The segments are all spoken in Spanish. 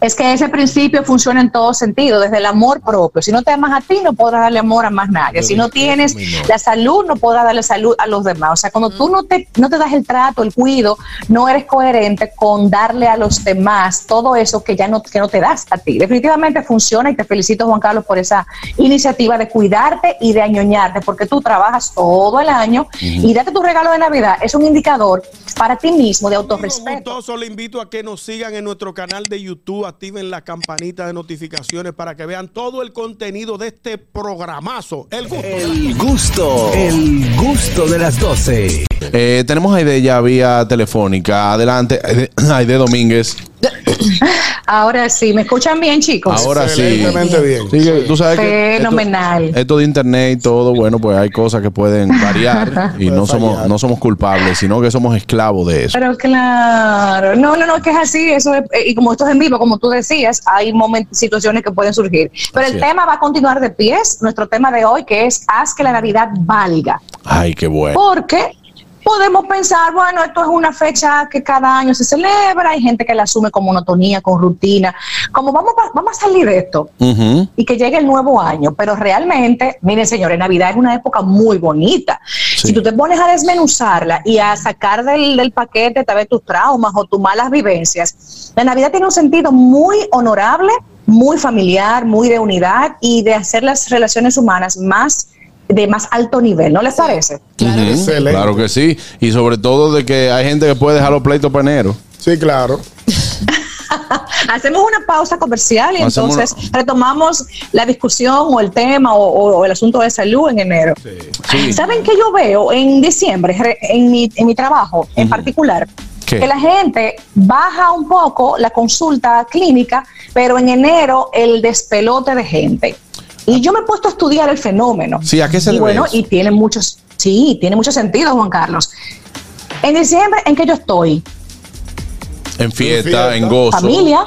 Es que ese principio funciona en todo sentido, desde el amor propio. Si no te amas a ti, no podrás darle amor a más nadie. Si no tienes la salud, no podrás darle salud a los demás. O sea, cuando tú no te, no te das el trato, el cuido, no eres coherente con darle a los demás todo eso que ya no, que no te das a ti. Definitivamente funciona y te felicito, Juan Carlos, por esa iniciativa de cuidarte y de añoñarte, porque tú trabajas todo el año y date tu regalo de Navidad. Es un indicador para ti mismo de autorrespeto. Gustoso, le invito a que nos sigan en nuestro canal de YouTube, activen la campanita de notificaciones para que vean todo el contenido de este programazo. El gusto. El gusto, el gusto de las 12. Eh, tenemos a Aide ya vía telefónica. Adelante, Aide, Aide Domínguez. Ahora sí, ¿me escuchan bien, chicos? Ahora sí. Excelentemente bien. Sí, tú sabes que esto- Fenomenal. Esto, de internet y todo, bueno, pues hay cosas que pueden variar y no somos, no somos culpables, sino que somos esclavos de eso. Pero claro, no, no, no, es que es así, eso es- eh, y como esto es en vivo, como tú decías, hay momentos, situaciones que pueden surgir. Pero Así el es. tema va a continuar de pies, nuestro tema de hoy, que es haz que la Navidad valga. Ay, qué bueno. Porque podemos pensar, bueno, esto es una fecha que cada año se celebra, hay gente que la asume con monotonía, con rutina, como vamos, a- vamos a salir de esto y que llegue el nuevo año, pero realmente, miren señores, Navidad es una época muy bonita. Sí. Si tú te pones a desmenuzarla y a sacar del, del paquete tal vez tus traumas o tus malas vivencias, la Navidad tiene un sentido muy honorable, muy familiar, muy de unidad y de hacer las relaciones humanas más de más alto nivel, ¿no les parece? Claro que. Claro que sí. Y sobre todo de que hay gente que puede dejar los pleitos para enero. Sí, claro. Hacemos una pausa comercial y Hacemos entonces retomamos la discusión o el tema o, o- o el asunto de salud en enero. Sí. ¿Saben qué yo veo en diciembre, re- en mi, en mi trabajo en particular? ¿Qué? Que la gente baja un poco la consulta clínica, pero en enero el despelote de gente. Y yo me he puesto a estudiar el fenómeno. Sí, ¿a qué se y debe bueno, eso? y tiene muchos, sí, tiene mucho sentido, Juan Carlos. En diciembre, ¿en qué yo estoy? En fiesta, fiesta. en gozo. familia,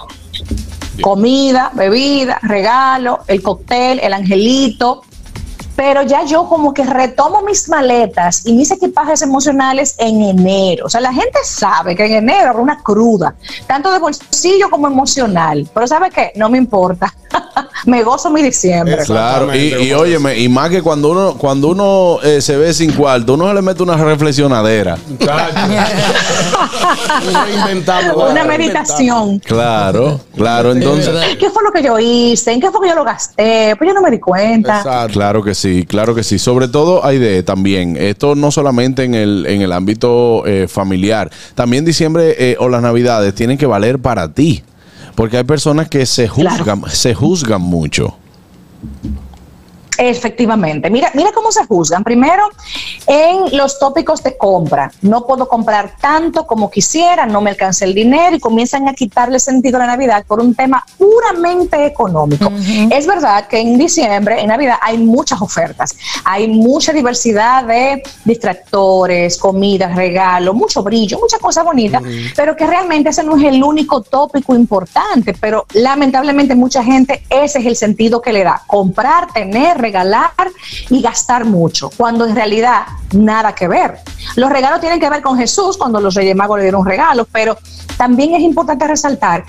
comida, bebida, regalo, el cóctel, el angelito. Pero ya yo como que retomo mis maletas y mis equipajes emocionales en enero. O sea, la gente sabe que en enero habrá una cruda, tanto de bolsillo como emocional. Pero ¿sabe qué? No me importa. Me gozo mi diciembre. Eso. Claro, y, y óyeme, y más que cuando uno cuando uno eh, se ve sin cuarto, uno se le mete una reflexionadera. Una meditación. Claro, claro, entonces. ¿Qué fue lo que yo hice? ¿En qué fue que yo lo gasté? Pues yo no me di cuenta. Exacto. Claro que sí, claro que sí. Sobre todo hay de también, esto no solamente en el, en el ámbito eh, familiar, también diciembre eh, o las navidades tienen que valer para ti, porque hay personas que se Claro. juzgan, se juzgan mucho. Efectivamente. Mira, mira cómo se juzgan. Primero, en los tópicos de compra. No puedo comprar tanto como quisiera, no me alcanza el dinero y comienzan a quitarle sentido a la Navidad por un tema puramente económico. Es verdad que en diciembre, en Navidad, hay muchas ofertas. Hay mucha diversidad de distractores, comidas, regalos, mucho brillo, muchas cosas bonitas, pero que realmente ese no es el único tópico importante. Pero lamentablemente mucha gente ese es el sentido que le da. Comprar, tener, regalar y gastar mucho, cuando en realidad nada que ver. Los regalos tienen que ver con Jesús cuando los Reyes Magos le dieron regalos, pero también es importante resaltar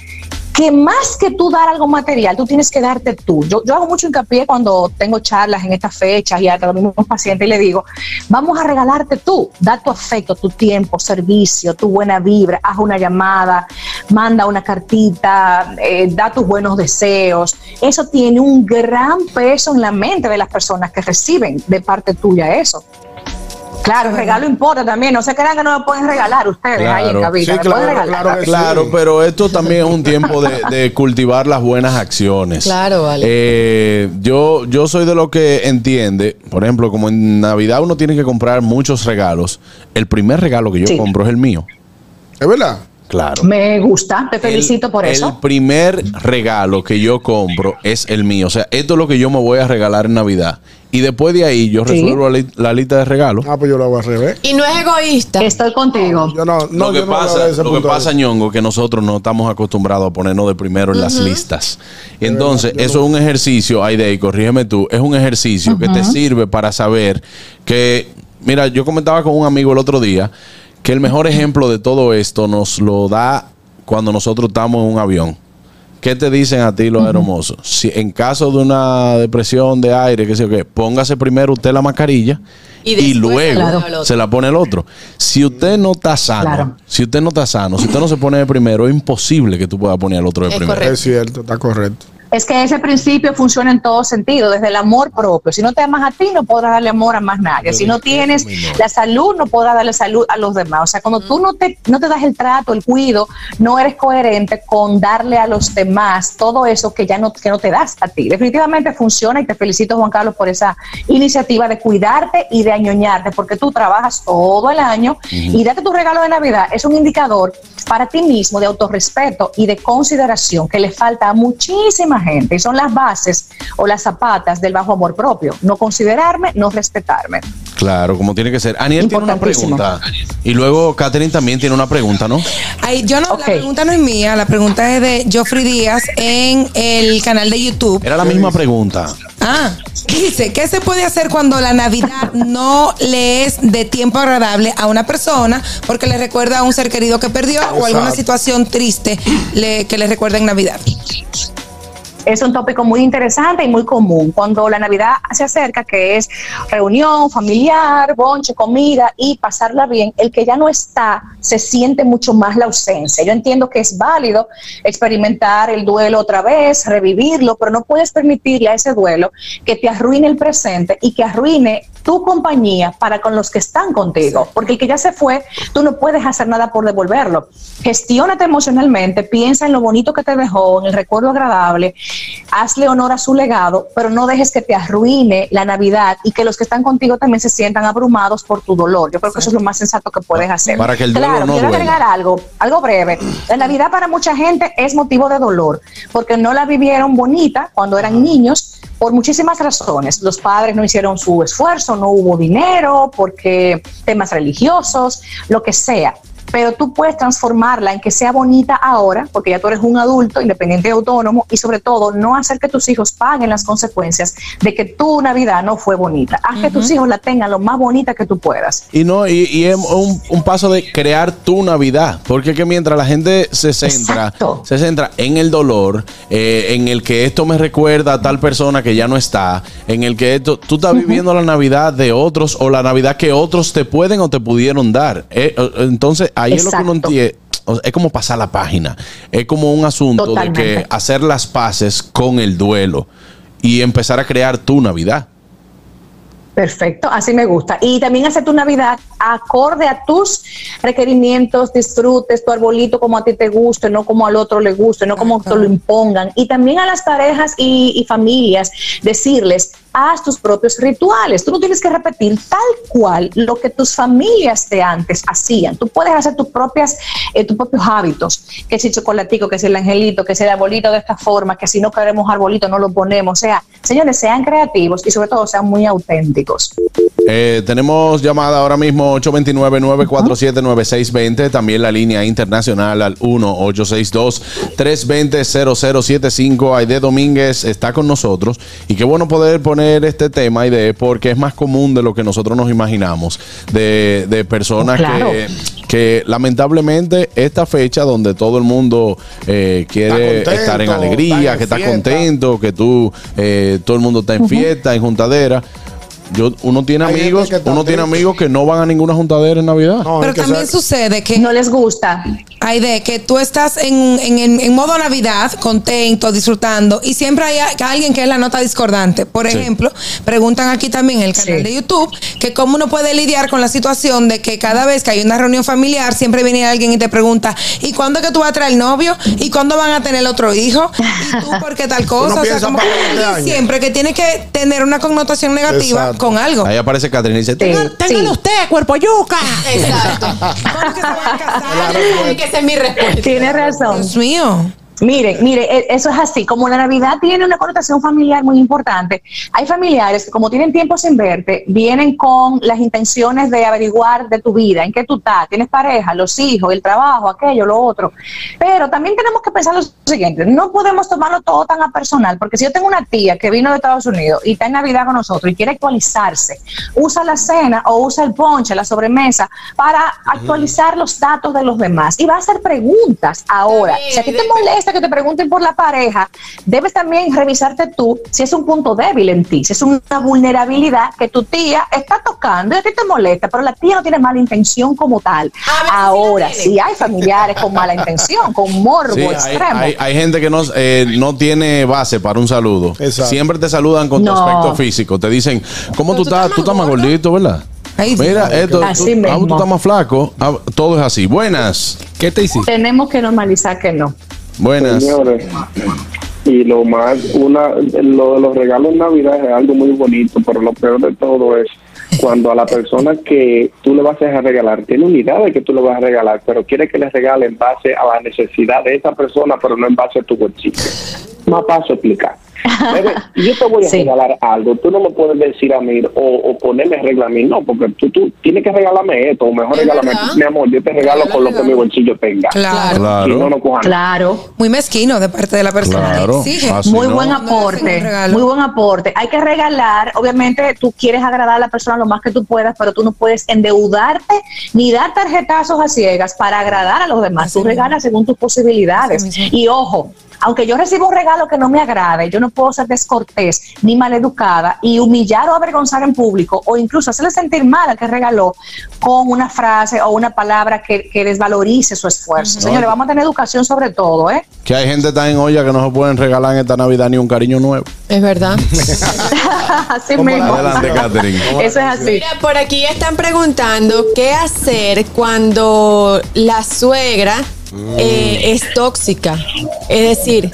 que más que tú dar algo material, tú tienes que darte tú. Yo, yo hago mucho hincapié cuando tengo charlas en estas fechas y a los mismos pacientes y le digo, vamos a regalarte tú, da tu afecto, tu tiempo, servicio, tu buena vibra, haz una llamada, manda una cartita, eh, da tus buenos deseos. Eso tiene un gran peso en la mente de las personas que reciben de parte tuya eso. Claro, el regalo importa también. No se crean que no me pueden regalar ustedes ahí en Claro. cabina. Sí, claro, pueden regalar. claro que sí. Claro, pero esto también es un tiempo de, de cultivar las buenas acciones. Claro, vale. Eh, yo, yo soy de lo que entiende, por ejemplo, como en Navidad uno tiene que comprar muchos regalos. El primer regalo que yo Sí. compro es el mío. ¿Es verdad? Claro. Me gusta, te felicito El- por El eso. primer regalo que yo compro es el mío. O sea, esto es lo que yo me voy a regalar en Navidad. Y después de ahí yo resuelvo la, li- la lista de regalos. Ah, pues yo lo hago al revés. Y no es egoísta. Estoy contigo. Yo no, no, lo que yo no lo pasa, ese lo que punto de pasa, vista. ñongo, que nosotros no estamos acostumbrados a ponernos de primero en las listas. Entonces, verdad, yo eso es un ejercicio, Aide, y corrígeme tú, es un ejercicio que te sirve para saber que, mira, yo comentaba con un amigo el otro día que el mejor ejemplo de todo esto nos lo da cuando nosotros estamos en un avión. ¿Qué te dicen a ti los hermosos? Si en caso de una depresión de aire, qué sé yo qué, póngase primero usted la mascarilla Y luego se la pone al otro. se la pone el otro. Si usted no está sano, Claro. si usted no está sano, si usted no se pone de primero, es imposible que tú puedas poner al otro de Es primero. correcto. Es cierto, está correcto. Es que ese principio funciona en todo sentido, desde el amor propio. Si no te amas a ti, no podrás darle amor a más nadie. Si no tienes la salud, no podrás darle salud a los demás. O sea, cuando tú no te, no te das el trato, el cuido, no eres coherente con darle a los demás todo eso que ya no, que no te das a ti. Definitivamente funciona y te felicito, Juan Carlos, por esa iniciativa de cuidarte y de añoñarte, porque tú trabajas todo el año y date tu regalo de Navidad es un indicador para ti mismo de autorrespeto y de consideración que le falta a muchísima gente y son las bases o las zapatas del bajo amor propio. No considerarme, no respetarme. Claro, como tiene que ser. Aniel tiene una pregunta. Y luego Catherine también tiene una pregunta, ¿no? Ay, yo no, la pregunta no es mía, la pregunta es de Joffrey Díaz en el canal de YouTube. Era la misma pregunta. Ah, dice, ¿qué se puede hacer cuando la Navidad no le es de tiempo agradable a una persona porque le recuerda a un ser querido que perdió o alguna situación triste le- que le recuerda en Navidad? Es un tópico muy interesante y muy común cuando la Navidad se acerca, que es reunión familiar, bonche, comida y pasarla bien. El que ya no está se siente mucho más la ausencia. Yo entiendo que es válido experimentar el duelo otra vez, revivirlo, pero no puedes permitirle a ese duelo que te arruine el presente y que arruine tu compañía para con los que están contigo. Porque el que ya se fue, tú no puedes hacer nada por devolverlo. Gestiónate emocionalmente, piensa en lo bonito que te dejó, en el recuerdo agradable, hazle honor a su legado, pero no dejes que te arruine la Navidad y que los que están contigo también se sientan abrumados por tu dolor. Yo creo que eso es lo más sensato que puedes hacer. Para que el duelo claro, no quiero agregar algo, algo breve. La Navidad para mucha gente es motivo de dolor, porque no la vivieron bonita cuando eran niños por muchísimas razones. Los padres no hicieron su esfuerzo, no hubo dinero, porque temas religiosos, lo que sea. Pero tú puedes transformarla en que sea bonita ahora, porque ya tú eres un adulto independiente y autónomo, y sobre todo no hacer que tus hijos paguen las consecuencias de que tu Navidad no fue bonita. Haz que tus hijos la tengan lo más bonita que tú puedas. Y no, y, y es un, un paso de crear tu Navidad. Porque es que mientras la gente se centra, Exacto. se centra en el dolor, eh, en el que esto me recuerda a tal persona que ya no está, en el que esto, tú estás viviendo la Navidad de otros o la Navidad que otros te pueden o te pudieron dar. Eh, entonces, ahí es lo que uno Exacto. entiende. o sea, Es como pasar la página. Es como un asunto de que hacer las paces con el duelo y empezar a crear tu Navidad. Perfecto, así me gusta. Y también hacer tu Navidad acorde a tus requerimientos, disfrutes tu arbolito como a ti te guste, no como al otro le guste, no como te lo impongan. Y también a las parejas y, y familias decirles, haz tus propios rituales. Tú no tienes que repetir tal cual lo que tus familias de antes hacían. Tú puedes hacer tus propias, eh, tus propios hábitos, que si chocolatico, que si el angelito, que si el arbolito de esta forma, que si no queremos arbolito no lo ponemos. O sea, señores, sean creativos y sobre todo sean muy auténticos. Eh, tenemos llamada ahora mismo 829-947-9620. También la línea internacional al 1-862-320-0075. Aide Domínguez está con nosotros. Y qué bueno poder poner este tema, Aide, porque es más común de lo que nosotros nos imaginamos. De, de personas Claro. que, que lamentablemente esta fecha donde todo el mundo eh, quiere contento, estar en alegría, está en que está contento, que tú, eh, todo el mundo está en fiesta, en juntadera. Yo, uno tiene Hay amigos, uno tiene amigos que no van a ninguna juntadera en Navidad. No, Pero también sea- sucede que No les gusta. hay de que tú estás en, en, en- en modo Navidad, contento, disfrutando, y siempre hay alguien que es la nota discordante. Por Sí. ejemplo, preguntan aquí también en el canal Sí. de YouTube que cómo uno puede lidiar con la situación de que cada vez que hay una reunión familiar, siempre viene alguien y te pregunta, ¿y cuándo es que tú vas a traer el novio? ¿Y cuándo van a tener otro hijo? ¿Y tú por qué tal cosa? O sea, como que siempre que tiene que tener una connotación negativa Exacto. Con algo. Ahí aparece Catherine y dice, Sí, "Tenga- téngalo sí. usted, cuerpo yuca. Exacto. ¿Cómo que se van a casar? Esa es mi respuesta. Tiene razón. Dios mío. Mire, mire, e- eso es así. Como la Navidad tiene una connotación familiar muy importante, hay familiares que como tienen tiempo sin verte, vienen con las intenciones de averiguar de tu vida, en qué tú estás, tienes pareja, los hijos, el trabajo, aquello, lo otro. Pero también tenemos que pensar lo siguiente, no podemos tomarlo todo tan a personal, porque si yo tengo una tía que vino de Estados Unidos y está en Navidad con nosotros y quiere actualizarse, usa la cena o usa el ponche, la sobremesa, para actualizar los datos de los demás y va a hacer preguntas ahora. Si a ti te molesta que te pregunten por la pareja, debes también revisarte tú si es un punto débil en ti, si es una vulnerabilidad que tu tía está tocando y a ti te molesta, pero la tía no tiene mala intención como tal. Si Ahora, si hay familiares con mala intención, con morbo Sí, extremo. hay- hay gente que no, eh, no tiene base para un saludo. Exacto. Siempre te saludan con tu No. aspecto físico. Te dicen, ¿cómo tú estás? Tú estás más gordito, ¿verdad? Mira, esto, Así tú, ah, tú estás más flaco. Ah, todo es así. Buenas. ¿Qué te hiciste? Tenemos que normalizar que no. Buenas. Señores, y lo más, una, lo de los regalos Navidad es algo muy bonito, pero lo peor de todo es cuando a la persona que tú le vas a regalar tiene una idea de que tú le vas a regalar, pero quiere que le regale en base a la necesidad de esa persona, pero no en base a tu bolsillo. Más paso explicar. Yo te voy a Sí. regalar algo, tú no me puedes decir a mí o, o ponerme regla a mí, no, porque tú, tú tienes que regalarme esto, o mejor regálame, verdad. mi amor, yo te regalo con lo que mi bolsillo tenga. Claro. Claro. Si no, no cojan. Claro. Muy mezquino de parte de la persona Claro. que exige. Así Muy no. buen aporte, muy buen aporte. Hay que regalar, obviamente tú quieres agradar a la persona lo más que tú puedas, pero tú no puedes endeudarte ni dar tarjetazos a ciegas para agradar a los demás. Así tú regalas según tus posibilidades. Y ojo, aunque yo reciba un regalo que no me agrade, yo no puedo ser descortés ni maleducada y humillar o avergonzar en público o incluso hacerle sentir mal al que regaló con una frase o una palabra que, que desvalorice su esfuerzo. Señores, vamos a tener educación sobre todo, ¿eh? Que hay gente tan en olla que no se pueden regalar en esta Navidad ni un cariño nuevo. Es verdad. Así ¿Cómo la mismo. Adelante, Catherine. Eso es así. Mira, por aquí están preguntando qué hacer cuando la suegra eh, es tóxica. Es decir,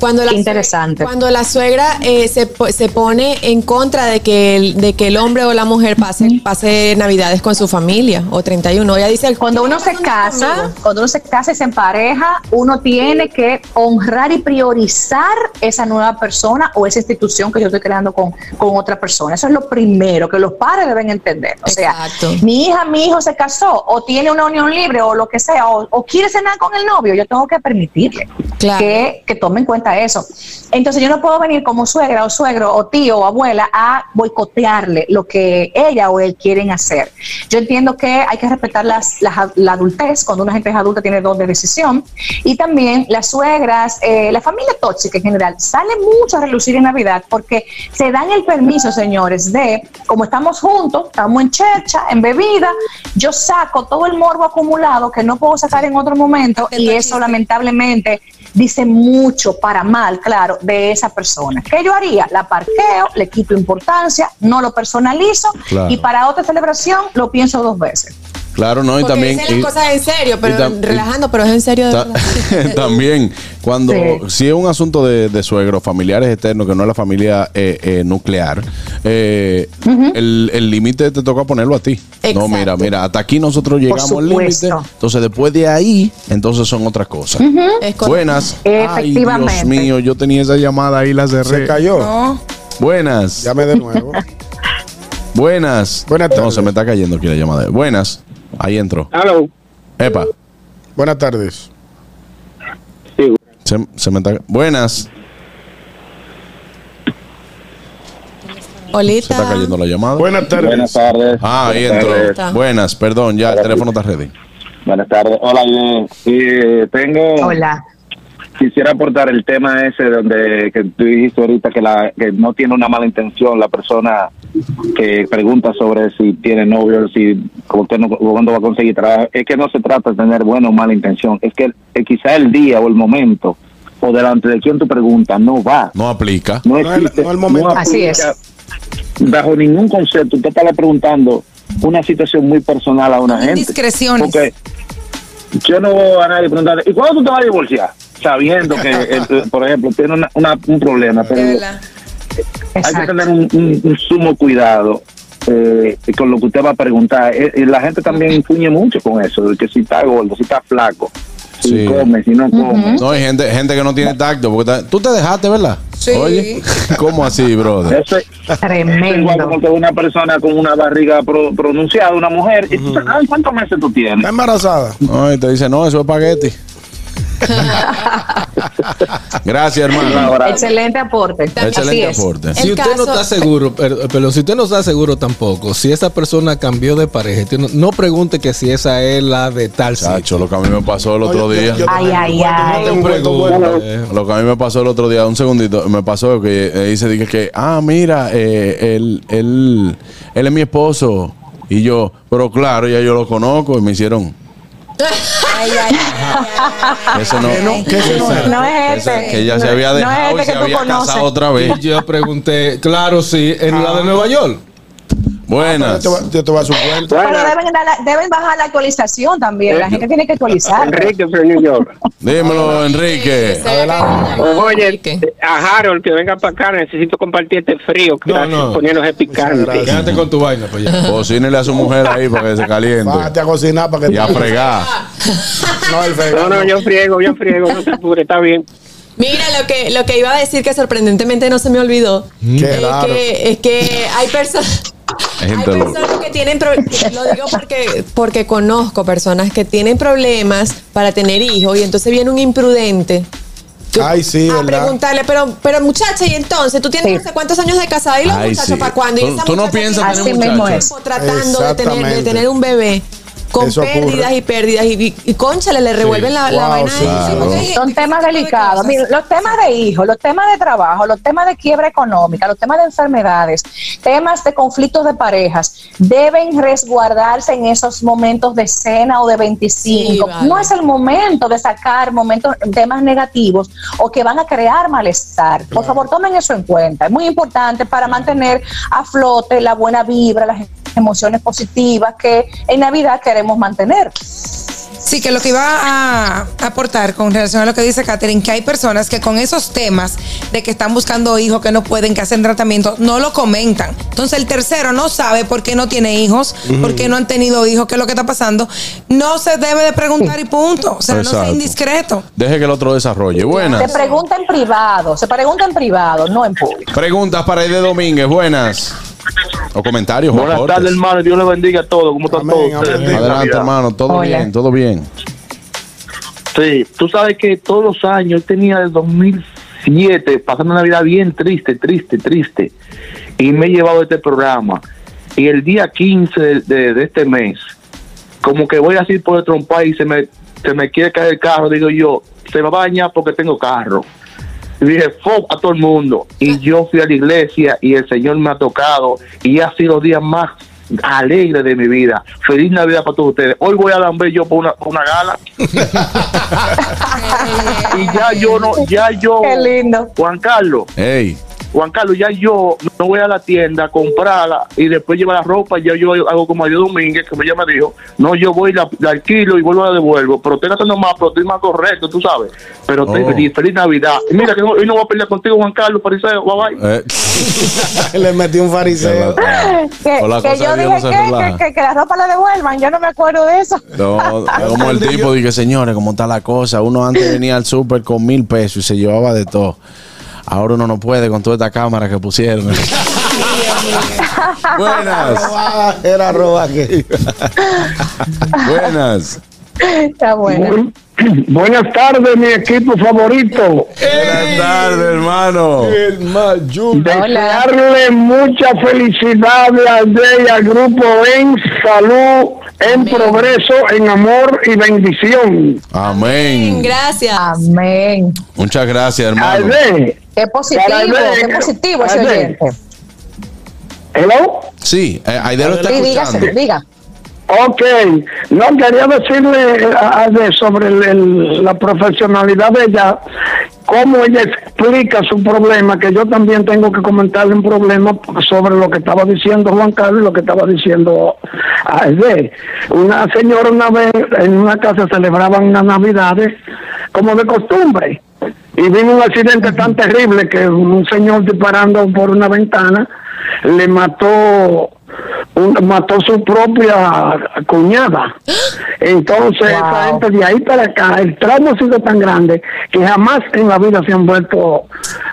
cuando la, Interesante. cuando la suegra eh, se, se pone en contra de que, el, de que el hombre o la mujer pase, pase Navidades con su familia o 31. Ella dice, Cuando uno se casa, cuando uno se casa y se empareja, uno tiene que honrar y priorizar esa nueva persona o esa institución que yo estoy creando con, con otra persona. Eso es lo primero que los padres deben entender. O sea, Exacto. mi hija, mi hijo se casó o tiene una unión libre o lo que sea, o, o quiere cenar con el novio, yo tengo que permitirle Claro. que, que tome en cuenta eso. Entonces yo no puedo venir como suegra o suegro o tío o abuela a boicotearle lo que ella o él quieren hacer. Yo entiendo que hay que respetar las, las- la adultez, cuando una gente es adulta tiene don de decisión, y también las suegras, eh, la familia tóxica en general, sale mucho a relucir en Navidad porque se dan el permiso, señores, de, como estamos juntos, estamos en checha, en bebida, yo saco todo el morbo acumulado que no puedo sacar en otro momento y eso lamentablemente dice mucho para mal, claro, de esa persona. ¿Qué yo haría? La parqueo, le quito importancia, no lo personalizo Claro. y para otra celebración lo pienso dos veces. Claro, no, y porque también. dicen y- las cosas en serio, pero y tam- relajando, pero es en serio de Ta- verdad. también, cuando Sí. si es un asunto de, de suegros, familiares externos, que no es la familia eh, eh, nuclear, eh, el el límite te toca ponerlo a ti. No, Exacto. mira, mira, hasta aquí nosotros llegamos al límite. Entonces, después de ahí, entonces son otras cosas. Buenas. Ay, Dios Efectivamente. mío, yo tenía esa llamada ahí, la cerré. Se cayó. No. Buenas. Llame de nuevo. Buenas. Buenas No, tardes. se me está cayendo aquí la llamada. Buenas. Ahí entró. Hello. Epa. Buenas tardes. Sí, Se, se me está... Buenas. Se Olita. está cayendo la llamada. Buenas tardes. Buenas tardes. Ah, ahí Buenas entró. tardes. Buenas, perdón, ya el teléfono está ready. Buenas tardes. Hola. Eh, tengo. Hola. Quisiera aportar el tema ese donde que tú dijiste ahorita que, la, que no tiene una mala intención la persona que pregunta sobre si tiene novio, si qué no, cuándo va a conseguir trabajo. Es que no se trata de tener buena o mala intención. Es que eh, quizá el día o el momento o delante de quien tú preguntas no va. No aplica. No existe. no el momento. Así aplica es. Bajo ningún concepto. Usted está preguntando una situación muy personal a una gente. indiscreciones. Porque yo no veo a nadie preguntarle, ¿y cuándo tú te vas a divorciar? Sabiendo que, eh, eh, por ejemplo, tiene una- una- un problema, pero hay que tener un, un- un sumo cuidado eh, con lo que usted va a preguntar. Eh, y la gente también influye mucho con eso, de que si está gordo, si está flaco, si Sí. come, si no come. No, hay gente, gente que no tiene tacto. Porque está- tú te dejaste, ¿verdad? Sí. Oye, ¿cómo así, brother? Eso es eso es igual Tremendo. como que una persona con una barriga pro- pronunciada, una mujer, y tú, ay, ¿cuántos meses tú tienes? Está embarazada. Ay, te dice, no, eso es espagueti. Gracias, hermano. Excelente aporte. Así Excelente es. aporte. El Si usted no está seguro, pero, pero si usted no está seguro tampoco, si esa persona cambió de pareja, no, no pregunte que si esa es la de tal Chacho, sitio. lo que a mí me pasó el otro Oye, día. yo Ay, ay, ay. Pregunte. bueno. Lo que a mí me pasó el otro día, un segundito, me pasó que eh, dice dije que, ah, mira, eh, él, él, él es mi esposo. Y yo, pero claro, ya yo lo conozco y me hicieron. Ay, ay, ay. Eso no. Que no, que ese no. No es este. que ella se No- había no es dejado este y se había conoces. casado otra vez. Y yo pregunté, claro, sí, en la de Nueva York. Buenas. Yo te voy- yo te voy a cuento. Pero deben, dar la- deben bajar la actualización también. La gente tiene que actualizar. Enrique de New York. Dímelo, Enrique. Caído. Oye, Enrique. a Harold, que venga para acá, necesito compartir este frío que No, no. poniéndose picante. Quédate con tu vaina, pues ya. Cocínele a su mujer ahí para que se caliente. Bájate a cocinar para que Y a fregar. No, el No, fregado. no, yo friego, yo friego, no se apure, está bien. Mira, lo que, lo que iba a decir que sorprendentemente no se me olvidó. Qué es, raro. que, es que hay personas. Hay Hay gente loca. personas que tienen pro- lo digo porque porque conozco personas que tienen problemas para tener hijos y entonces viene un imprudente tú- Ay, sí, a ¿verdad? preguntarle pero pero muchacha y entonces tú tienes Sí. no sé cuántos años de casada y los Ay, muchachos sí. para cuándo y Tú- esa tú no piensas tener muchachos. tratando de tener, de tener un bebé con Eso ocurre. pérdidas y pérdidas y, y, le revuelven la, la Wow, vaina. Sí, gente Son temas delicados. Miren, los temas de hijos, los temas de trabajo, los temas de quiebra económica, los temas de enfermedades, temas de conflictos de parejas, deben resguardarse en esos momentos de cena o de 25. Sí, vale. No es el momento de sacar momentos, temas negativos o que van a crear malestar. Por favor, tomen eso en cuenta. Es muy importante para mantener a flote la buena vibra, las emociones positivas que en Navidad queremos mantener. Sí, que lo que iba a aportar con relación a lo que dice Catherine, que hay personas que con esos temas de que están buscando hijos, que no pueden, que hacen tratamiento, no lo comentan. Entonces el tercero no sabe por qué no tiene hijos, por qué no han tenido hijos, qué es lo que está pasando. No se debe de preguntar y punto. O sea, no sea indiscreto. Deje que el otro desarrolle. Se Buenas. pregunta en privado, se pregunta en privado, no en público. Preguntas para Ede Domínguez. Buenas. O comentarios. Buenas aportes. tardes, hermano. Dios le bendiga a todos. ¿Cómo están Amén, todos amén. Adelante, hermano. Todo Hola. bien, todo bien. Sí, tú sabes que todos los años, yo tenía el 2007, pasando una Navidad bien triste, triste, triste, y me he llevado este programa. Y el día 15 de, de- de este mes, como que voy así por el trompa y se me, se me quiere caer el carro, digo yo, se me va a bañar porque tengo carro. Y dije, fuck a todo el mundo. Y yo fui a la iglesia y el Señor me ha tocado y ha sido los días más alegres de mi vida. Feliz Navidad para todos ustedes. Hoy voy a Lamber yo por una, por una gala y ya yo no, ya yo, Qué lindo. Juan Carlos, Hey. Juan Carlos, ya yo no voy a la tienda a comprarla y después llevar la ropa, ya yo hago como a Dios Domínguez, que ella me dijo, no, yo voy, la, la alquilo y vuelvo a la devuelvo, pero tenga nomás, pero estoy más correcto, tú sabes, pero te- Oh. feliz, feliz Navidad. Y mira que no, hoy no voy a pelear contigo, Juan Carlos, fariseo, bye bye. Eh, Le metí un fariseo. Que, la que yo dije no que, que, que- que la ropa la devuelvan, yo no me acuerdo de eso. No, como el tipo dije, señores, ¿cómo está la cosa? Uno antes venía al súper con mil pesos y se llevaba de todo. Ahora uno no puede con toda esta cámara que pusieron. Buenas. Era roba que. Buenas. Está bueno. Buenas tardes, mi equipo favorito. Buenas tardes, hermano. El mayor. Desearle mucha felicidad a y al grupo en salud, en progreso, en amor y bendición. Amén. Gracias. Amén. Muchas gracias, hermano. Qué positivo, qué positivo ese oyente. hello. Sí, eh, Aide lo está Sí, dígase, escuchando. diga. Ok, no quería decirle a- a sobre el- el- la profesionalidad de ella, cómo ella explica su problema, que yo también tengo que comentarle un problema sobre lo que estaba diciendo Juan Carlos y lo que estaba diciendo Aide. Una señora una vez en una casa celebraban unas navidades como de costumbre y vino un accidente tan terrible que un señor disparando por una ventana le mató un- mató su propia cuñada. Entonces, esa gente de ahí para acá, el trauma ha sido tan grande que jamás en la vida se han vuelto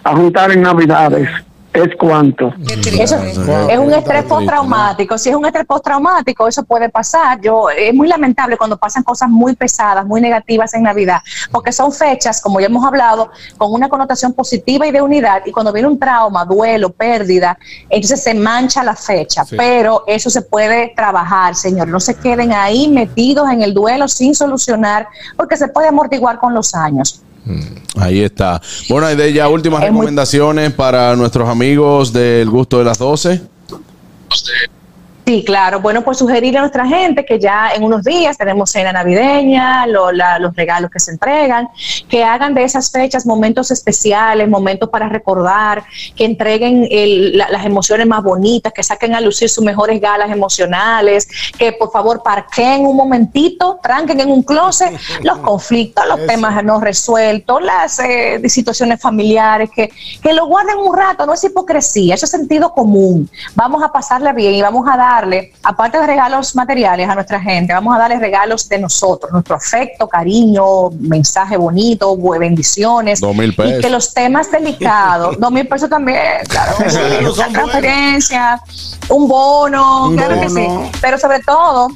a juntar en Navidades. ¿Es cuánto? Eso es un estrés postraumático. Si es un estrés postraumático, eso puede pasar. Yo es muy lamentable cuando pasan cosas muy pesadas, muy negativas en Navidad, porque son fechas, como ya hemos hablado, con una connotación positiva y de unidad. Y cuando viene un trauma, duelo, pérdida, entonces se mancha la fecha. Pero eso se puede trabajar, señor. No se queden ahí metidos en el duelo sin solucionar, porque se puede amortiguar con los años. Ahí está. Bueno, y de ya últimas Es muy- recomendaciones para nuestros amigos del gusto de las 12. Sí, claro. Bueno, pues sugerir a nuestra gente que ya en unos días tenemos cena navideña, lo- la- los regalos que se entregan, que hagan de esas fechas momentos especiales, momentos para recordar, que entreguen el- la- las emociones más bonitas, que saquen a lucir sus mejores galas emocionales, que por favor parquen un momentito, tranquen en un closet los conflictos, los temas no resueltos, las eh, situaciones familiares, que, que lo guarden un rato, no es hipocresía, eso es sentido común. Vamos a pasarla bien y vamos a darle, aparte de regalos materiales a nuestra gente, vamos a darle regalos de nosotros, nuestro afecto, cariño, mensaje bonito, bendiciones. Dos mil Y pesos. que los temas delicados, dos mil pesos también, claro, que sí, Bueno, son una transferencia, un bono, Un claro que sí. Pero sobre todo,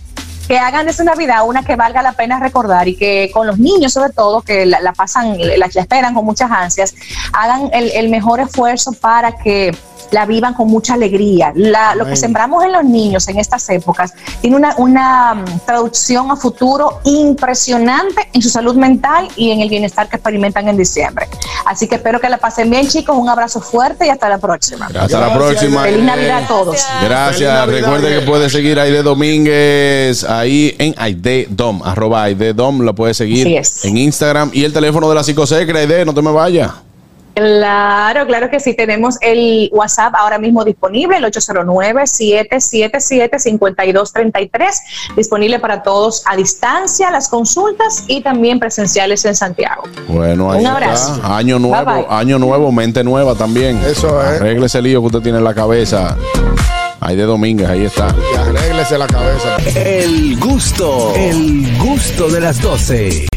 que hagan de su Navidad una que valga la pena recordar y que con los niños sobre todo, que la, la pasan, la, la esperan con muchas ansias, hagan el, el mejor esfuerzo para que la vivan con mucha alegría. La- lo que sembramos en los niños en estas épocas tiene una, una mm, traducción a futuro impresionante en su salud mental y en el bienestar que experimentan en diciembre. Así que espero que la pasen bien, chicos. Un abrazo fuerte y hasta la próxima. Hasta la próxima. Feliz Navidad a todos. Gracias. Recuerde que puede seguir a Aide Domínguez ahí en Aide Dom, arroba Aide Dom, lo puede seguir en Instagram y el teléfono de la psicosecra, Aide, no te me vayas. Claro, claro que sí. Tenemos el WhatsApp ahora mismo disponible, el 809-777-5233, disponible para todos a distancia, las consultas y también presenciales en Santiago. Bueno, ahí Un está. abrazo. Año nuevo, Bye, bye. año nuevo, mente nueva también. Eso es. Arregle ese lío que usted tiene en la cabeza. Aide Domínguez, ahí está. Y arréglese la cabeza. El gusto, el gusto de las 12.